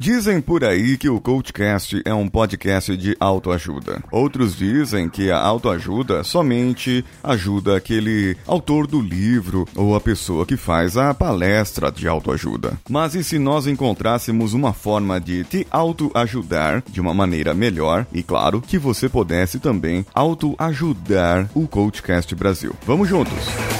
Dizem por aí que o Coachcast é um podcast de autoajuda. Outros dizem que a autoajuda somente ajuda aquele autor do livro ou a pessoa que faz a palestra de autoajuda. Mas e se nós encontrássemos uma forma de te autoajudar de uma maneira melhor e, claro, que você pudesse também autoajudar o Coachcast Brasil? Vamos juntos!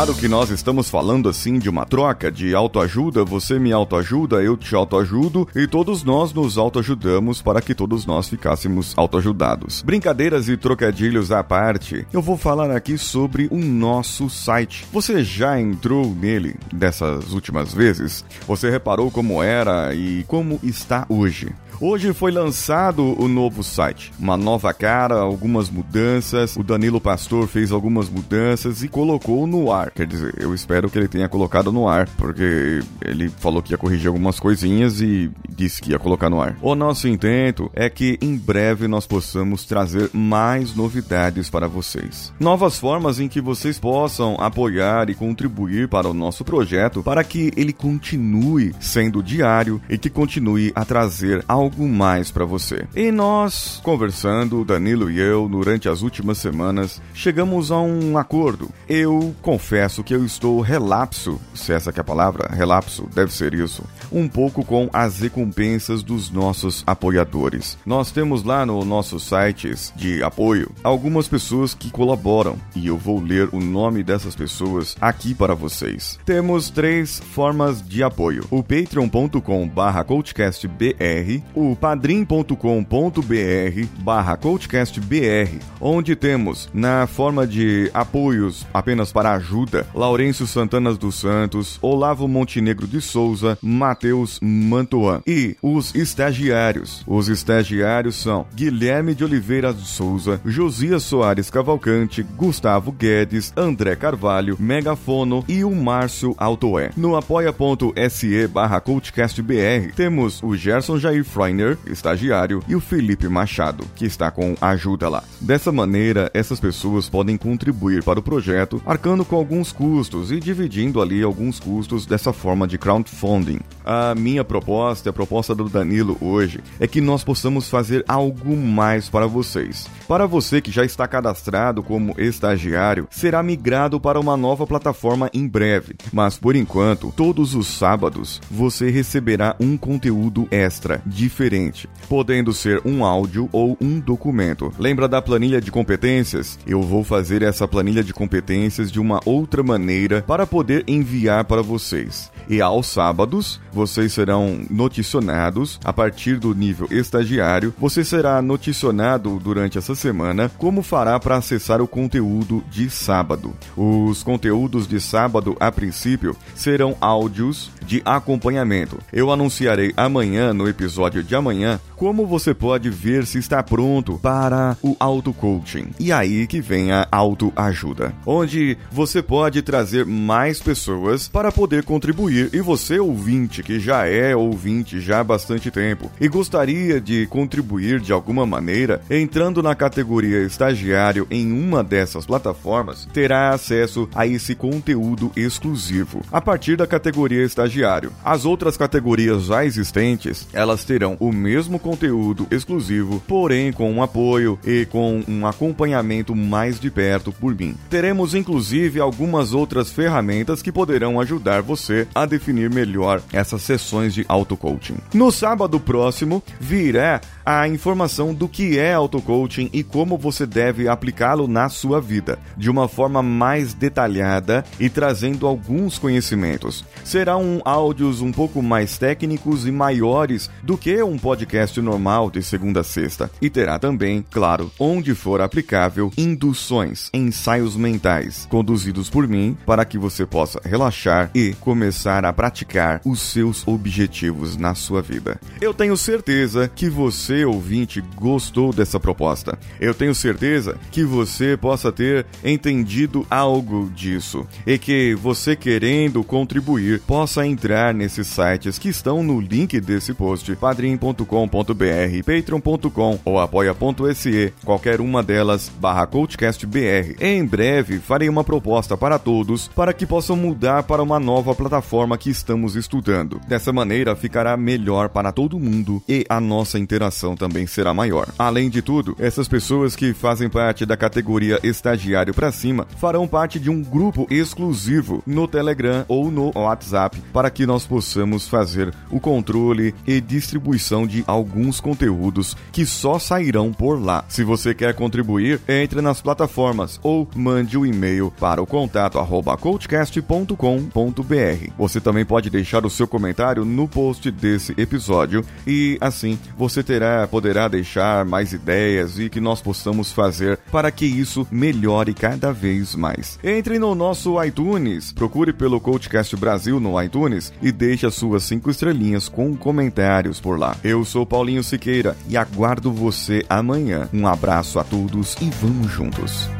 Claro que nós estamos falando assim de uma troca de autoajuda, você me autoajuda, eu te autoajudo e todos nós nos autoajudamos para que todos nós ficássemos autoajudados. Brincadeiras e trocadilhos à parte, eu vou falar aqui sobre o nosso site. Você já entrou nele dessas últimas vezes? Você reparou como era e como está hoje? Hoje foi lançado o novo site, uma nova cara, algumas mudanças. O Danilo Pastor fez algumas mudanças e colocou no ar. Quer dizer, eu espero que ele tenha colocado no ar, porque ele falou que ia corrigir algumas coisinhas e disse que ia colocar no ar. O nosso intento é que em breve nós possamos trazer mais novidades para vocês. Novas formas em que vocês possam apoiar e contribuir para o nosso projeto para que ele continue sendo diário e que continue a trazer algo algo mais para você. E nós, conversando, Danilo e eu, durante as últimas semanas, chegamos a um acordo. Eu confesso que eu estou relapso, se essa é a palavra, relapso, deve ser isso, um pouco com as recompensas dos nossos apoiadores. Nós temos lá no nossos sites de apoio algumas pessoas que colaboram e eu vou ler o nome dessas pessoas aqui para vocês. Temos três formas de apoio: o patreon.com/coachcastbr, o padrim.com.br barra coachcastbr, onde temos, na forma de apoios apenas para ajuda, Laurêncio Santanas dos Santos, Olavo Montenegro de Souza, Matheus Mantuan. E os estagiários. Os estagiários são Guilherme de Oliveira de Souza, Josias Soares Cavalcante, Gustavo Guedes, André Carvalho, Megafono e o Márcio Altoé. No apoia.se barra coachcastbr temos o Gerson Jair Freud estagiário, e o Felipe Machado, que está com ajuda lá. Dessa maneira, essas pessoas podem contribuir para o projeto, arcando com alguns custos e dividindo ali alguns custos dessa forma de crowdfunding. A minha proposta, a proposta do Danilo hoje, é que nós possamos fazer algo mais para vocês. Para você que já está cadastrado como estagiário, será migrado para uma nova plataforma em breve, mas por enquanto, todos os sábados, você receberá um conteúdo extra diferente diferente, podendo ser um áudio ou um documento. Lembra da planilha de competências? Eu vou fazer essa planilha de competências de uma outra maneira para poder enviar para vocês. E aos sábados, vocês serão noticionados a partir do nível estagiário. Você será noticionado durante essa semana como fará para acessar o conteúdo de sábado. Os conteúdos de sábado, a princípio, serão áudios de acompanhamento. Eu anunciarei amanhã no episódio de amanhã como você pode ver se está pronto para o auto-coaching. E aí que vem a autoajuda, onde você pode trazer mais pessoas para poder contribuir. E você, ouvinte, que já é ouvinte já há bastante tempo e gostaria de contribuir de alguma maneira, entrando na categoria estagiário em uma dessas plataformas, terá acesso a esse conteúdo exclusivo a partir da categoria estagiário. As outras categorias já existentes, elas terão o mesmo conteúdo exclusivo, porém com um apoio e com um acompanhamento mais de perto por mim. Teremos inclusive algumas outras ferramentas que poderão ajudar você a definir melhor essas sessões de auto-coaching. No sábado próximo virá a informação do que é auto-coaching e como você deve aplicá-lo na sua vida, de uma forma mais detalhada e trazendo alguns conhecimentos. Serão áudios um pouco mais técnicos e maiores do que um podcast normal de segunda a sexta. E terá também, claro, onde for aplicável, induções, ensaios mentais, conduzidos por mim para que você possa relaxar e começar a praticar os seus objetivos na sua vida. Eu tenho certeza que você ouvinte gostou dessa proposta. Eu tenho certeza que você possa ter entendido algo disso e que você querendo contribuir possa entrar nesses sites que estão no link desse post, padrim.com.br, patreon.com ou apoia.se, qualquer uma delas, barra coachcastbr. Em breve farei uma proposta para todos para que possam mudar para uma nova plataforma que estamos estudando. Dessa maneira ficará melhor para todo mundo e a nossa interação também será maior. Além de tudo, essas pessoas que fazem parte da categoria estagiário para cima farão parte de um grupo exclusivo no Telegram ou no WhatsApp para que nós possamos fazer o controle e distribuição de alguns conteúdos que só sairão por lá. Se você quer contribuir, entre nas plataformas ou mande o um e-mail para o contato. Você também pode deixar o seu comentário no post desse episódio e assim você terá poderá deixar mais ideias e que nós possamos fazer para que isso melhore cada vez mais. Entre no nosso iTunes, procure pelo Coachcast Brasil no iTunes e deixe as suas cinco estrelinhas com comentários por lá. Eu sou Paulinho Siqueira e aguardo você amanhã. Um abraço a todos e vamos juntos.